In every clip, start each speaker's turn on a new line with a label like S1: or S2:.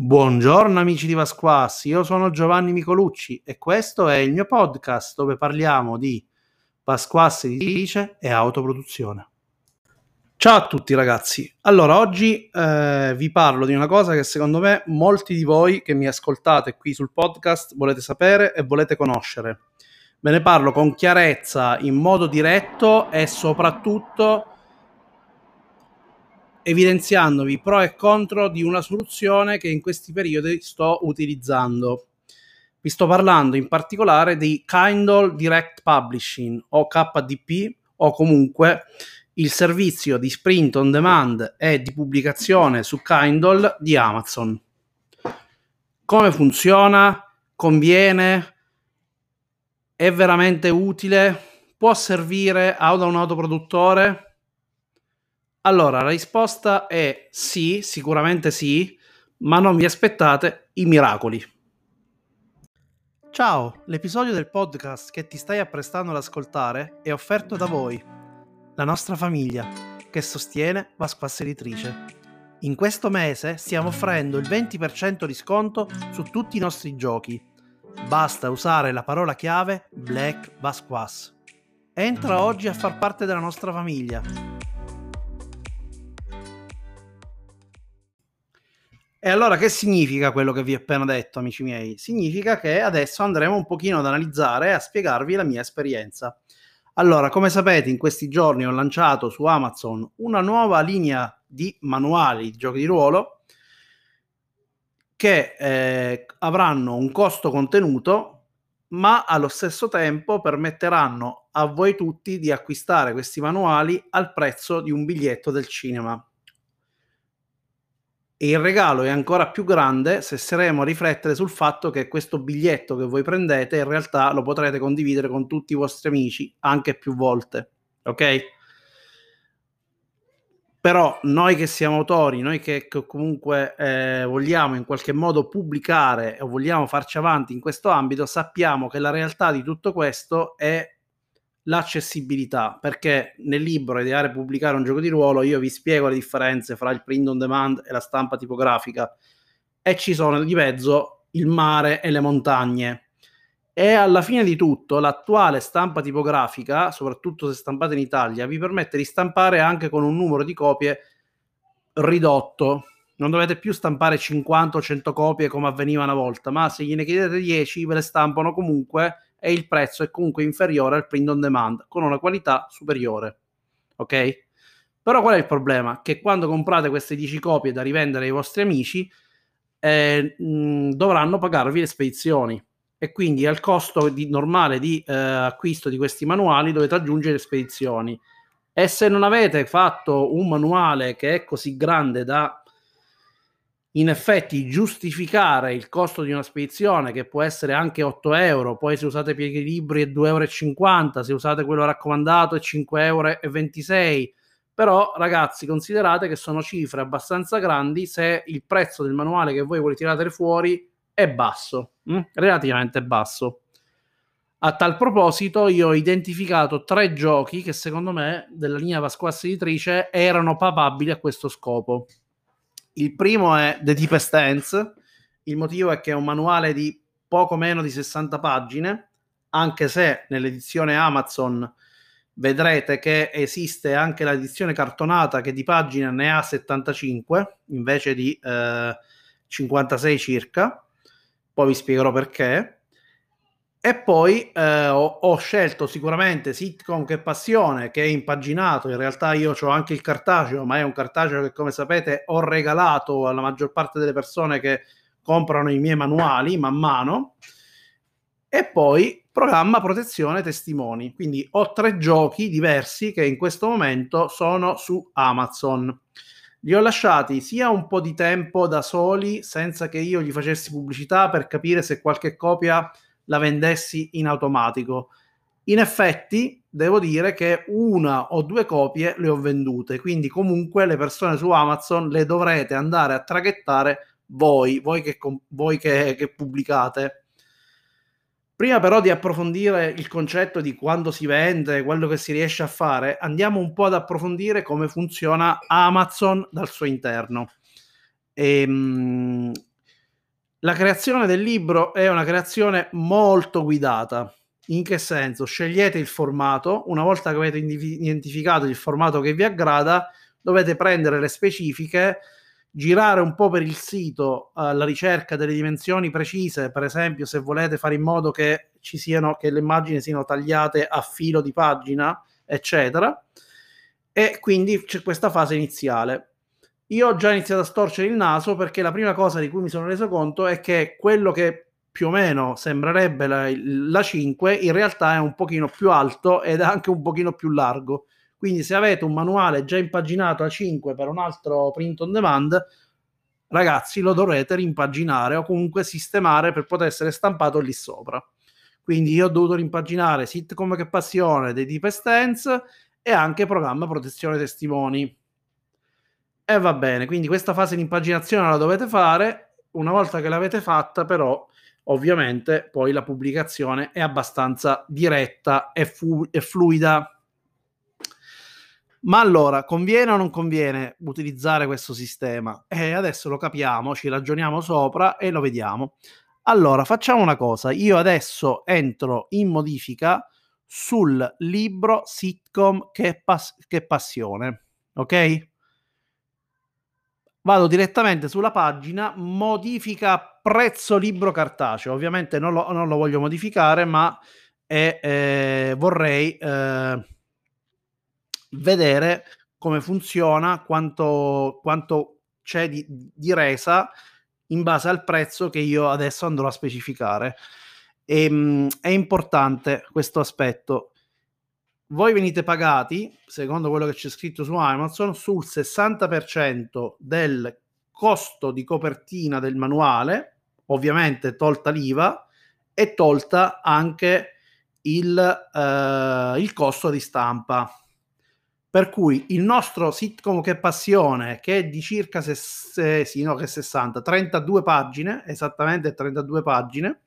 S1: Buongiorno amici di Vasquas, io sono Giovanni Micolucci e questo è il mio podcast dove parliamo di Vasquas editrice e autoproduzione. Ciao a tutti ragazzi, allora oggi eh, vi parlo di una cosa che secondo me molti di voi che mi ascoltate qui sul podcast volete sapere e volete conoscere. Ve ne parlo con chiarezza, in modo diretto e soprattutto evidenziandovi pro e contro di una soluzione che in questi periodi sto utilizzando. Vi sto parlando in particolare di Kindle Direct Publishing o KDP o comunque il servizio di sprint on demand e di pubblicazione su Kindle di Amazon. Come funziona? Conviene? È veramente utile? Può servire ad un autoproduttore? Allora, la risposta è sì, sicuramente sì, ma non vi aspettate i miracoli. Ciao, l'episodio del podcast che ti stai apprestando ad ascoltare è offerto da voi, la nostra famiglia, che sostiene Vasquas Editrice. In questo mese stiamo offrendo il 20% di sconto su tutti i nostri giochi. Basta usare la parola chiave Black Vasquas. Entra oggi a far parte della nostra famiglia E allora che significa quello che vi ho appena detto, amici miei? Significa che adesso andremo un pochino ad analizzare e a spiegarvi la mia esperienza. Allora, come sapete, in questi giorni ho lanciato su Amazon una nuova linea di manuali di giochi di ruolo che eh, avranno un costo contenuto, ma allo stesso tempo permetteranno a voi tutti di acquistare questi manuali al prezzo di un biglietto del cinema e il regalo è ancora più grande se saremo a riflettere sul fatto che questo biglietto che voi prendete in realtà lo potrete condividere con tutti i vostri amici anche più volte. Ok? Però noi che siamo autori, noi che, comunque eh, vogliamo in qualche modo pubblicare o vogliamo farci avanti in questo ambito, sappiamo che la realtà di tutto questo è l'accessibilità, perché nel libro Ideare e pubblicare un gioco di ruolo io vi spiego le differenze fra il print on demand e la stampa tipografica e ci sono di mezzo il mare e le montagne. E alla fine di tutto l'attuale stampa tipografica, soprattutto se stampata in Italia, vi permette di stampare anche con un numero di copie ridotto. Non dovete più stampare 50 o 100 copie come avveniva una volta, ma se gliene chiedete 10 ve le stampano comunque e il prezzo è comunque inferiore al print on demand con una qualità superiore. Ok? Però qual è il problema? Che quando comprate queste 10 copie da rivendere ai vostri amici eh, mh, dovranno pagarvi le spedizioni e quindi al costo di, normale di eh, acquisto di questi manuali dovete aggiungere le spedizioni. E se non avete fatto un manuale che è così grande da in effetti giustificare il costo di una spedizione che può essere anche 8 euro, poi se usate pieghi libri è 2,50 euro, se usate quello raccomandato è 5,26 euro, però ragazzi considerate che sono cifre abbastanza grandi se il prezzo del manuale che voi volete tirare fuori è basso, hm? relativamente basso. A tal proposito, io ho identificato tre giochi che secondo me della linea Pasquassa editrice erano papabili a questo scopo. Il primo è The Deepest Ends, il motivo è che è un manuale di poco meno di 60 pagine, anche se nell'edizione Amazon vedrete che esiste anche l'edizione cartonata che di pagine ne ha 75 invece di eh, 56 circa. Poi vi spiegherò perché. E poi eh, ho, ho, scelto sicuramente Sitcom che passione, che è impaginato. In realtà io ho anche il cartaceo, ma è un cartaceo che, come sapete, ho regalato alla maggior parte delle persone che comprano i miei manuali man mano. E poi programma protezione testimoni. Quindi ho tre giochi diversi che in questo momento sono su Amazon. Li ho lasciati sia un po' di tempo da soli, senza che io gli facessi pubblicità per capire se qualche copia la vendessi in automatico. In effetti, devo dire che una o due copie le ho vendute, quindi comunque le persone su Amazon le dovrete andare a traghettare voi, voi che, voi che, che pubblicate. Prima però di approfondire il concetto di quando si vende, quello che si riesce a fare, andiamo un po' ad approfondire come funziona Amazon dal suo interno. E, ehm, La creazione del libro è una creazione molto guidata. In che senso? Scegliete il formato, una volta che avete identificato il formato che vi aggrada, dovete prendere le specifiche, girare un po' per il sito alla ricerca delle dimensioni precise, per esempio se volete fare in modo che ci siano che le immagini siano tagliate a filo di pagina, eccetera. E quindi c'è questa fase iniziale. Io ho già iniziato a storcere il naso perché la prima cosa di cui mi sono reso conto è che quello che più o meno sembrerebbe la, la 5 in realtà è un pochino più alto ed anche un pochino più largo. Quindi se avete un manuale già impaginato a 5 per un altro print on demand, ragazzi lo dovrete rimpaginare o comunque sistemare per poter essere stampato lì sopra. Quindi io ho dovuto rimpaginare sitcom che passione dei Deep Stance e anche programma protezione testimoni e va bene, quindi questa fase di impaginazione la dovete fare. Una volta che l'avete fatta, però, ovviamente poi la pubblicazione è abbastanza diretta e, fu- e fluida. Ma allora, conviene o non conviene utilizzare questo sistema? E adesso lo capiamo, ci ragioniamo sopra e lo vediamo. Allora, facciamo una cosa. Io adesso entro in modifica sul libro sitcom che, pas- che passione. Ok? Vado direttamente sulla pagina modifica prezzo libro cartaceo. Ovviamente non lo, non lo voglio modificare, ma è, eh, vorrei eh, vedere come funziona, quanto, quanto c'è di, di, resa in base al prezzo che io adesso andrò a specificare. E, ehm, mh, è importante questo aspetto voi venite pagati, secondo quello che c'è scritto su Amazon, sul 60% del costo di copertina del manuale, ovviamente tolta l'IVA e tolta anche il, eh, il costo di stampa. Per cui il nostro sitcom che passione, che è di circa se, sì, no, che 60, 32 pagine, esattamente 32 pagine,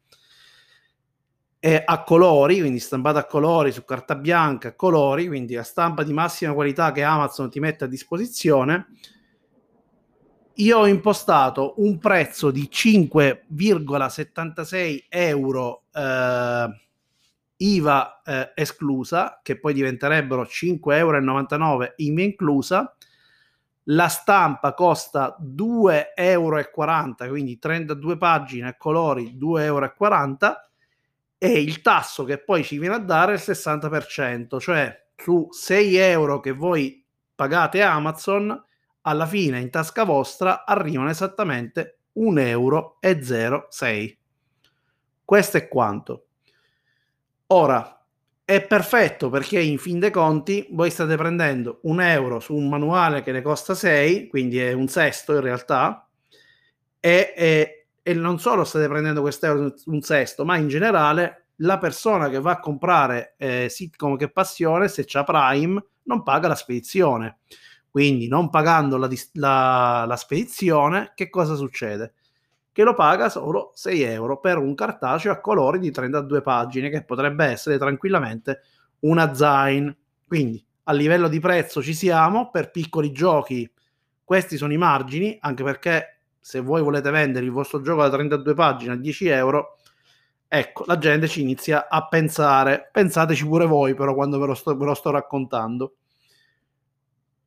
S1: è a colori, quindi stampata a colori su carta bianca a colori, quindi la stampa di massima qualità che Amazon ti mette a disposizione. Io ho impostato un prezzo di 5,76 euro eh, IVA eh, esclusa, che poi diventerebbero 5,99 euro IVA inclusa. La stampa costa 2,40 euro, quindi 32 pagine a colori 2,40 euro e il tasso che poi ci viene a dare è il 60%, cioè su 6 euro che voi pagate Amazon, alla fine in tasca vostra arrivano esattamente 1,06 euro. Questo è quanto. Ora, è perfetto perché in fin dei conti voi state prendendo un euro su un manuale che ne costa 6, quindi è un sesto in realtà, e, e e non solo state prendendo quest'euro un sesto, ma in generale la persona che va a comprare eh, sitcom che passione, se c'ha Prime, non paga la spedizione. Quindi non pagando la, la, la spedizione, che cosa succede? Che lo paga solo 6 euro per un cartaceo a colori di 32 pagine, che potrebbe essere tranquillamente una Zain. Quindi a livello di prezzo ci siamo, per piccoli giochi questi sono i margini, anche perché se voi volete vendere il vostro gioco da 32 pagine a 10 euro, ecco, la gente ci inizia a pensare. Pensateci pure voi, però, quando ve lo sto, ve lo sto raccontando.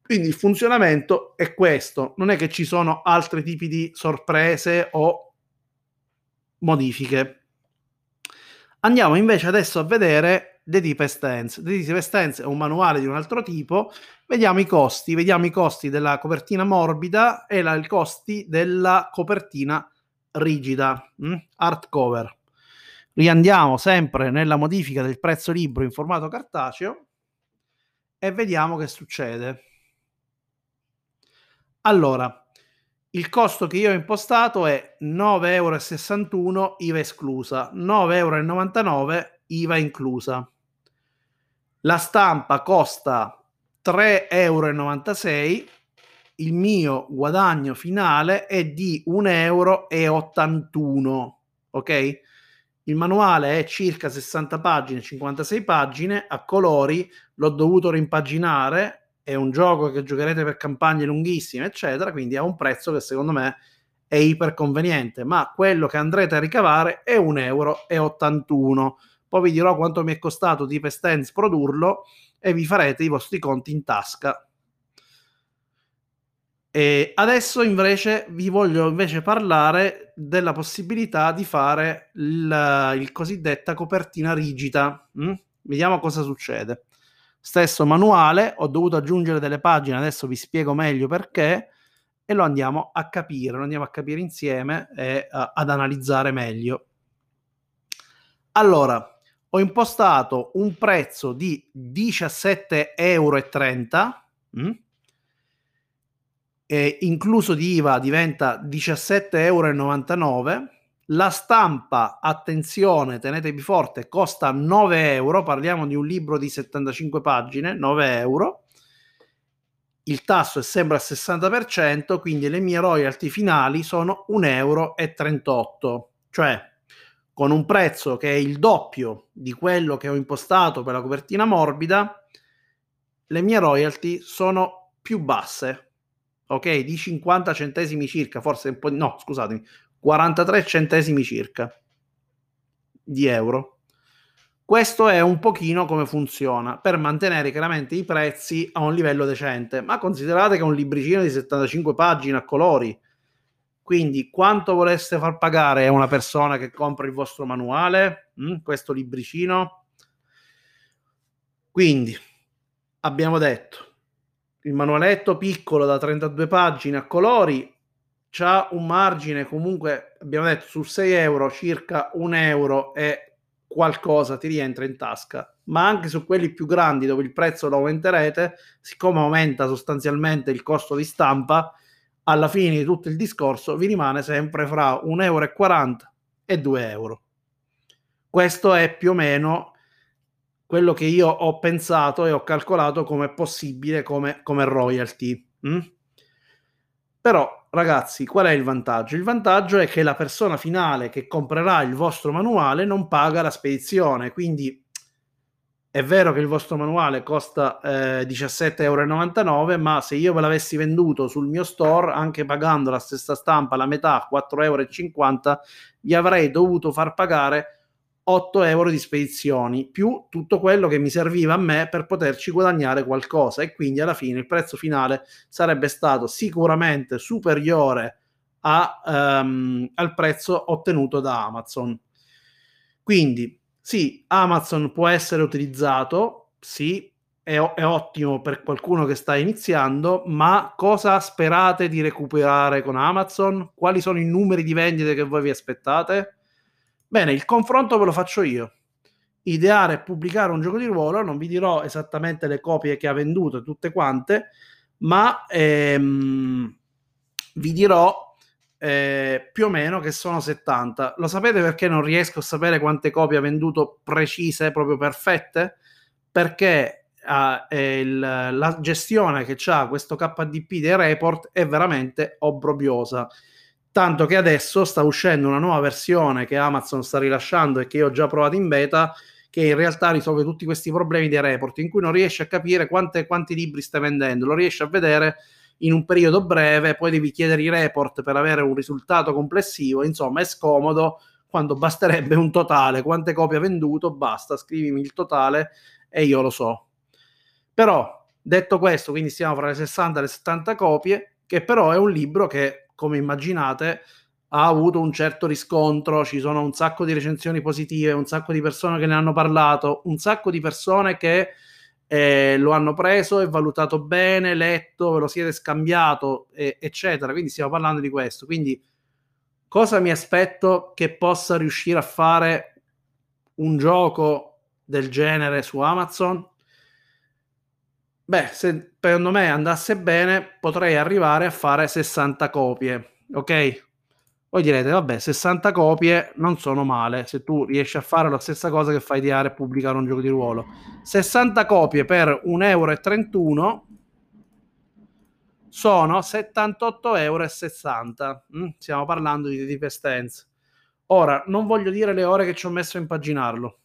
S1: Quindi il funzionamento è questo, non è che ci sono altri tipi di sorprese o modifiche. Andiamo invece adesso a vedere The Deepest Stance. The Deepest Stance è un manuale di un altro tipo. Vediamo i costi, vediamo i costi della copertina morbida e la, i costi della copertina rigida, mm? hardcover. Riandiamo sempre nella modifica del prezzo libro in formato cartaceo e vediamo che succede. Allora, il costo che io ho impostato è 9,61 euro IVA esclusa, 9,99 euro IVA inclusa. La stampa costa 3,96 euro. Il mio guadagno finale è di 1,81 euro. Ok? Il manuale è circa 60 pagine, 56 pagine a colori. L'ho dovuto rimpaginare. È un gioco che giocherete per campagne lunghissime, eccetera. Quindi ha un prezzo che secondo me è iperconveniente, ma quello che andrete a ricavare è 1,81 euro. Poi vi dirò quanto mi è costato di Pestens produrlo e vi farete i vostri conti in tasca. E adesso invece vi voglio invece parlare della possibilità di fare il, il cosiddetta copertina rigida. Mm? Vediamo cosa succede. Stesso manuale, ho dovuto aggiungere delle pagine, adesso vi spiego meglio perché e lo andiamo a capire, lo andiamo a capire insieme e uh, ad analizzare meglio. Allora, ho impostato un prezzo di 17,30 euro. Mm? E incluso di IVA diventa 17,99 euro. La stampa, attenzione, tenetevi forte, costa 9 euro. Parliamo di un libro di 75 pagine, 9 euro. Il tasso è sempre al 60%, quindi le mie royalty finali sono 1,38 euro. Cioè, con un prezzo che è il doppio di quello che ho impostato per la copertina morbida, le mie royalty sono più basse, ok? Di 50 centesimi circa, forse un po', no, scusatemi, 43 centesimi circa di euro. Questo è un pochino come funziona per mantenere chiaramente i prezzi a un livello decente, ma considerate che un libricino di 75 pagine a colori, quindi quanto vorreste far pagare a una persona che compra il vostro manuale, mm, questo libricino? Quindi abbiamo detto il manualetto piccolo da 32 pagine a colori c'ha un margine comunque abbiamo detto su 6 euro circa un euro e qualcosa ti rientra in tasca ma anche su quelli più grandi dove il prezzo lo aumenterete siccome aumenta sostanzialmente il costo di stampa alla fine di tutto il discorso vi rimane sempre fra 1,40 euro e 2 euro. Questo è più o meno quello che io ho pensato e ho calcolato come possibile come, come royalty. Mm? Però, ragazzi, qual è il vantaggio? Il vantaggio è che la persona finale che comprerà il vostro manuale non paga la spedizione, quindi è vero che il vostro manuale costa eh, 17,99 euro, ma se io ve l'avessi venduto sul mio store, anche pagando la stessa stampa, la metà, 4,50 euro, vi avrei dovuto far pagare 8 euro di spedizioni, più tutto quello che mi serviva a me per poterci guadagnare qualcosa. E quindi alla fine il prezzo finale sarebbe stato sicuramente superiore a, um, al prezzo ottenuto da Amazon. Quindi sì, Amazon può essere utilizzato, sì, è, è, ottimo per qualcuno che sta iniziando, ma cosa sperate di recuperare con Amazon? Quali sono i numeri di vendite che voi vi aspettate? Bene, il confronto ve lo faccio io. Ideare e pubblicare un gioco di ruolo, non vi dirò esattamente le copie che ha venduto tutte quante, ma ehm, vi dirò eh, più o meno che sono 70. Lo sapete perché non riesco a sapere quante copie ha venduto precise, proprio perfette? Perché eh, il, la gestione che ha questo KDP dei report è veramente obbrobriosa. Tanto che adesso sta uscendo una nuova versione che Amazon sta rilasciando e che io ho già provato in beta, che in realtà risolve tutti questi problemi dei report, in cui non riesce a capire quante, quanti libri stai vendendo, lo riesce a vedere in un periodo breve, poi devi chiedere i report per avere un risultato complessivo, insomma è scomodo quando basterebbe un totale, quante copie ha venduto, basta, scrivimi il totale e io lo so. Però, detto questo, quindi stiamo fra le 60 e le 70 copie, che però è un libro che, come immaginate, ha avuto un certo riscontro, ci sono un sacco di recensioni positive, un sacco di persone che ne hanno parlato, un sacco di persone che eh, lo hanno preso e valutato bene, letto, ve lo siete scambiato, eh, eccetera. Quindi stiamo parlando di questo. Quindi cosa mi aspetto che possa riuscire a fare un gioco del genere su Amazon? Beh, se secondo me andasse bene, potrei arrivare a fare 60 copie, ok? Voi direte, vabbè, 60 copie non sono male se tu riesci a fare la stessa cosa che fai ideare e pubblicare un gioco di ruolo. 60 copie per 1,31 euro sono 78,60 euro. Mm, stiamo parlando di Deep Stance. Ora, non voglio dire le ore che ci ho messo a impaginarlo.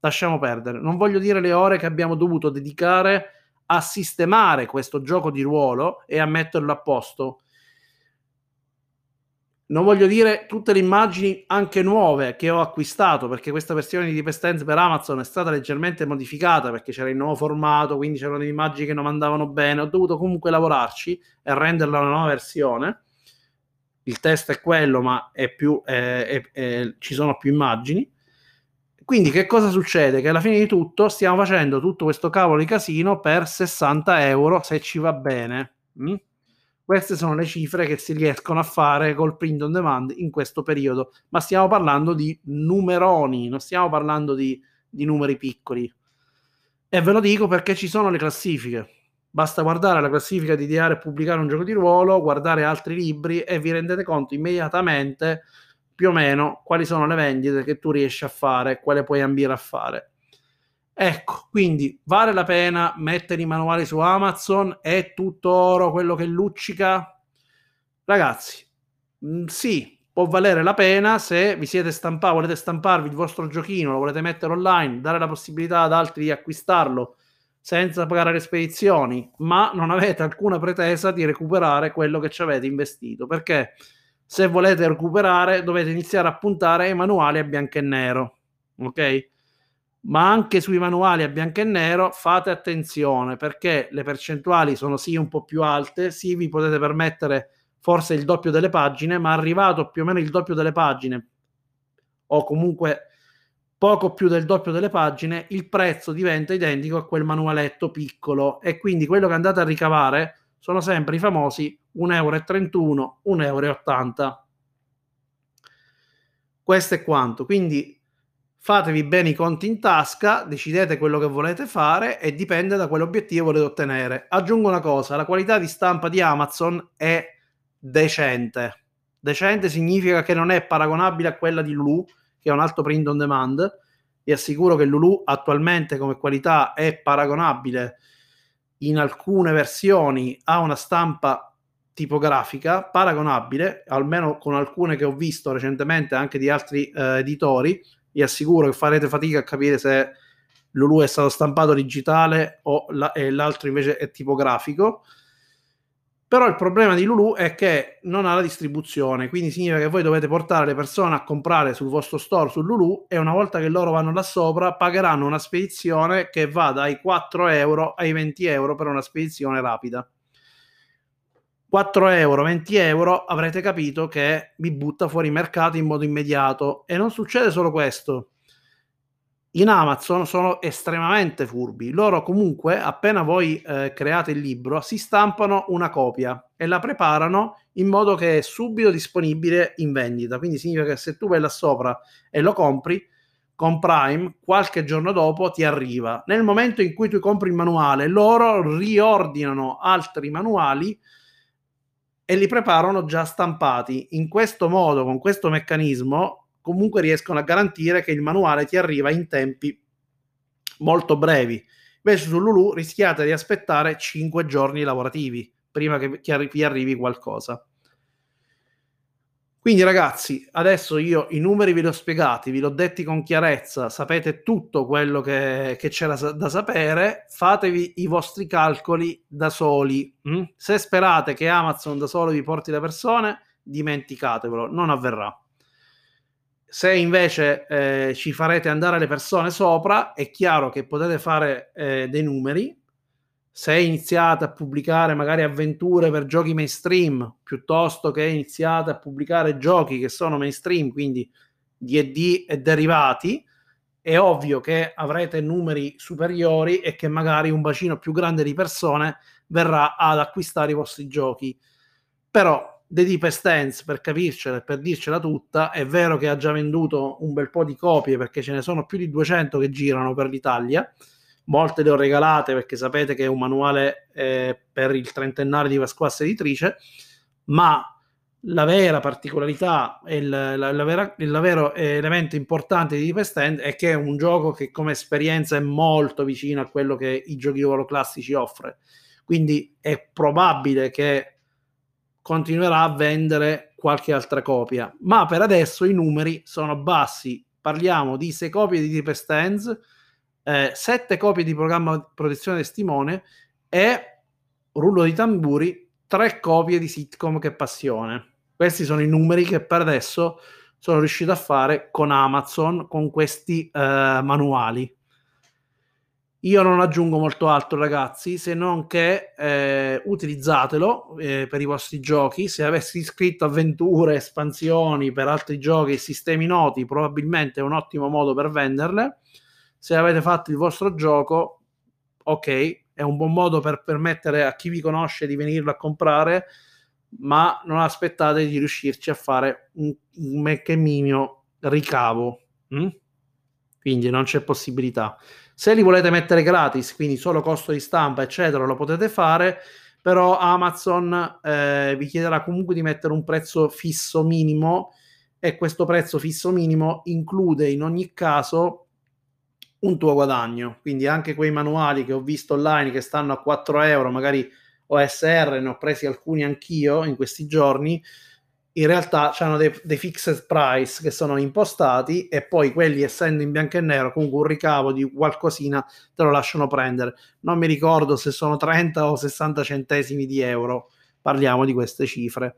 S1: Lasciamo perdere. Non voglio dire le ore che abbiamo dovuto dedicare a sistemare questo gioco di ruolo e a metterlo a posto Non voglio dire tutte le immagini anche nuove che ho acquistato, perché questa versione di Deep Stands per Amazon è stata leggermente modificata perché c'era il nuovo formato, quindi c'erano delle immagini che non andavano bene. Ho dovuto comunque lavorarci e renderla una nuova versione. Il test è quello, ma è più, è, è, è, ci sono più immagini. Quindi che cosa succede? Che alla fine di tutto stiamo facendo tutto questo cavolo di casino per 60 euro se ci va bene. Mm? Queste sono le cifre che si riescono a fare col print on demand in questo periodo, ma stiamo parlando di numeroni, non stiamo parlando di, di numeri piccoli. E ve lo dico perché ci sono le classifiche. Basta guardare la classifica di diario e pubblicare un gioco di ruolo, guardare altri libri e vi rendete conto immediatamente più o meno quali sono le vendite che tu riesci a fare, quale puoi ambire a fare. Ecco, quindi vale la pena mettere i manuali su Amazon? È tutto oro quello che luccica? Ragazzi, mh, mm, sì, può valere la pena se vi siete stampati, volete stamparvi il vostro giochino, lo volete mettere online, dare la possibilità ad altri di acquistarlo senza pagare le spedizioni, ma non avete alcuna pretesa di recuperare quello che ci avete investito, perché se volete recuperare dovete iniziare a puntare ai manuali a bianco e nero, ok? Ma anche sui manuali a bianco e nero fate attenzione perché le percentuali sono sì un po' più alte, sì vi potete permettere forse il doppio delle pagine, ma arrivato più o meno il doppio delle pagine o comunque poco più del doppio delle pagine, il prezzo diventa identico a quel manualetto piccolo e quindi quello che andate a ricavare sono sempre i famosi 1,31 euro, 1,80 euro. Questo è quanto. Quindi fatevi bene i conti in tasca, decidete quello che volete fare e dipende da quell'obiettivo volete ottenere. Aggiungo una cosa, la qualità di stampa di Amazon è decente. Decente significa che non è paragonabile a quella di Lulu, che è un alto print on demand. Vi assicuro che Lulu attualmente come qualità è paragonabile in alcune versioni a una stampa tipografica paragonabile, almeno con alcune che ho visto recentemente anche di altri eh, editori. Vi assicuro che farete fatica a capire se Lulu è stato stampato digitale o la, e l'altro invece è tipografico. Però il problema di Lulu è che non ha la distribuzione, quindi significa che voi dovete portare le persone a comprare sul vostro store su Lulu e una volta che loro vanno là sopra pagheranno una spedizione che va dai 4 euro ai 20 euro per una spedizione rapida. 4 euro, 20 euro, avrete capito che vi butta fuori mercato in modo immediato. E non succede solo questo in Amazon sono estremamente furbi. Loro comunque, appena voi eh, create il libro, si stampano una copia e la preparano in modo che è subito disponibile in vendita. Quindi significa che se tu vai là sopra e lo compri, con Prime, qualche giorno dopo ti arriva. Nel momento in cui tu compri il manuale, loro riordinano altri manuali e li preparano già stampati. In questo modo, con questo meccanismo, comunque riescono a garantire che il manuale ti arriva in tempi molto brevi. Invece su Lulu rischiate di aspettare 5 giorni lavorativi prima che vi arrivi qualcosa. Quindi ragazzi, adesso io i numeri ve li ho spiegati, vi l'ho detti con chiarezza, sapete tutto quello che, che c'era da sapere, fatevi i vostri calcoli da soli. Mm? Se sperate che Amazon da solo vi porti le persone, dimenticatevelo, non avverrà. Se invece eh, ci farete andare le persone sopra, è chiaro che potete fare eh, dei numeri. Se iniziate a pubblicare magari avventure per giochi mainstream, piuttosto che iniziate a pubblicare giochi che sono mainstream, quindi DD e derivati, è ovvio che avrete numeri superiori e che magari un bacino più grande di persone verrà ad acquistare i vostri giochi. Però The Deepest Stance, per capircela e per dircela tutta, è vero che ha già venduto un bel po' di copie perché ce ne sono più di 200 che girano per l'Italia. Molte le ho regalate perché sapete che è un manuale eh, per il trentenario di Pasquassa Editrice, ma la vera particolarità e il, la, la vera, il vero elemento importante di Deepest Stand è che è un gioco che come esperienza è molto vicino a quello che i giochi di ruolo classici offre. Quindi è probabile che continuerà a vendere qualche altra copia. Ma per adesso i numeri sono bassi. Parliamo di 6 copie di Deep Stands, eh, 7 copie di programma di protezione testimone e rullo di tamburi, 3 copie di sitcom che passione. Questi sono i numeri che per adesso sono riuscito a fare con Amazon con questi eh, manuali. Io non aggiungo molto altro, ragazzi, se non che eh, utilizzatelo eh, per i vostri giochi. Se avessi scritto avventure, espansioni per altri giochi sistemi noti, probabilmente è un ottimo modo per venderle. Se avete fatto il vostro gioco, ok, è un buon modo per permettere a chi vi conosce di venirlo a comprare, ma non aspettate di riuscirci a fare un, un minimo ricavo. Mm? Quindi non c'è possibilità. Se li volete mettere gratis, quindi solo costo di stampa, eccetera, lo potete fare, però Amazon eh, vi chiederà comunque di mettere un prezzo fisso minimo e questo prezzo fisso minimo include in ogni caso un tuo guadagno. Quindi anche quei manuali che ho visto online che stanno a 4 euro, magari OSR, ne ho presi alcuni anch'io in questi giorni in realtà hanno dei, dei, fixed price che sono impostati e poi quelli essendo in bianco e nero comunque un ricavo di qualcosina te lo lasciano prendere. Non mi ricordo se sono 30 o 60 centesimi di euro. Parliamo di queste cifre.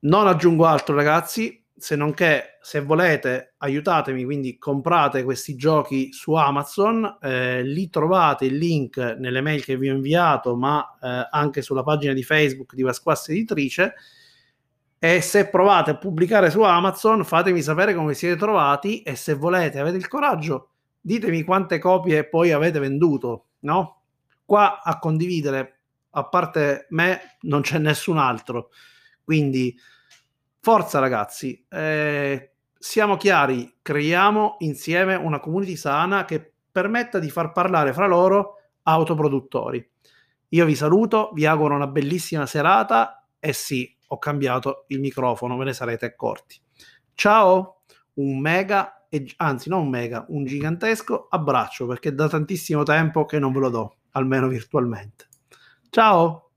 S1: Non aggiungo altro ragazzi se non che se volete aiutatemi quindi comprate questi giochi su Amazon eh, lì trovate il link nelle mail che vi ho inviato ma eh, anche sulla pagina di Facebook di Vasquassa Editrice e se provate a pubblicare su Amazon, fatemi sapere come siete trovati e se volete, avete il coraggio, ditemi quante copie poi avete venduto, no? Qua a condividere, a parte me, non c'è nessun altro. Quindi forza ragazzi, eh, siamo chiari, creiamo insieme una community sana che permetta di far parlare fra loro autoproduttori. Io vi saluto, vi auguro una bellissima serata e sì, ho cambiato il microfono, ve ne sarete accorti. Ciao, un mega, anzi non un mega, un gigantesco abbraccio perché da tantissimo tempo che non ve lo do, almeno virtualmente. Ciao!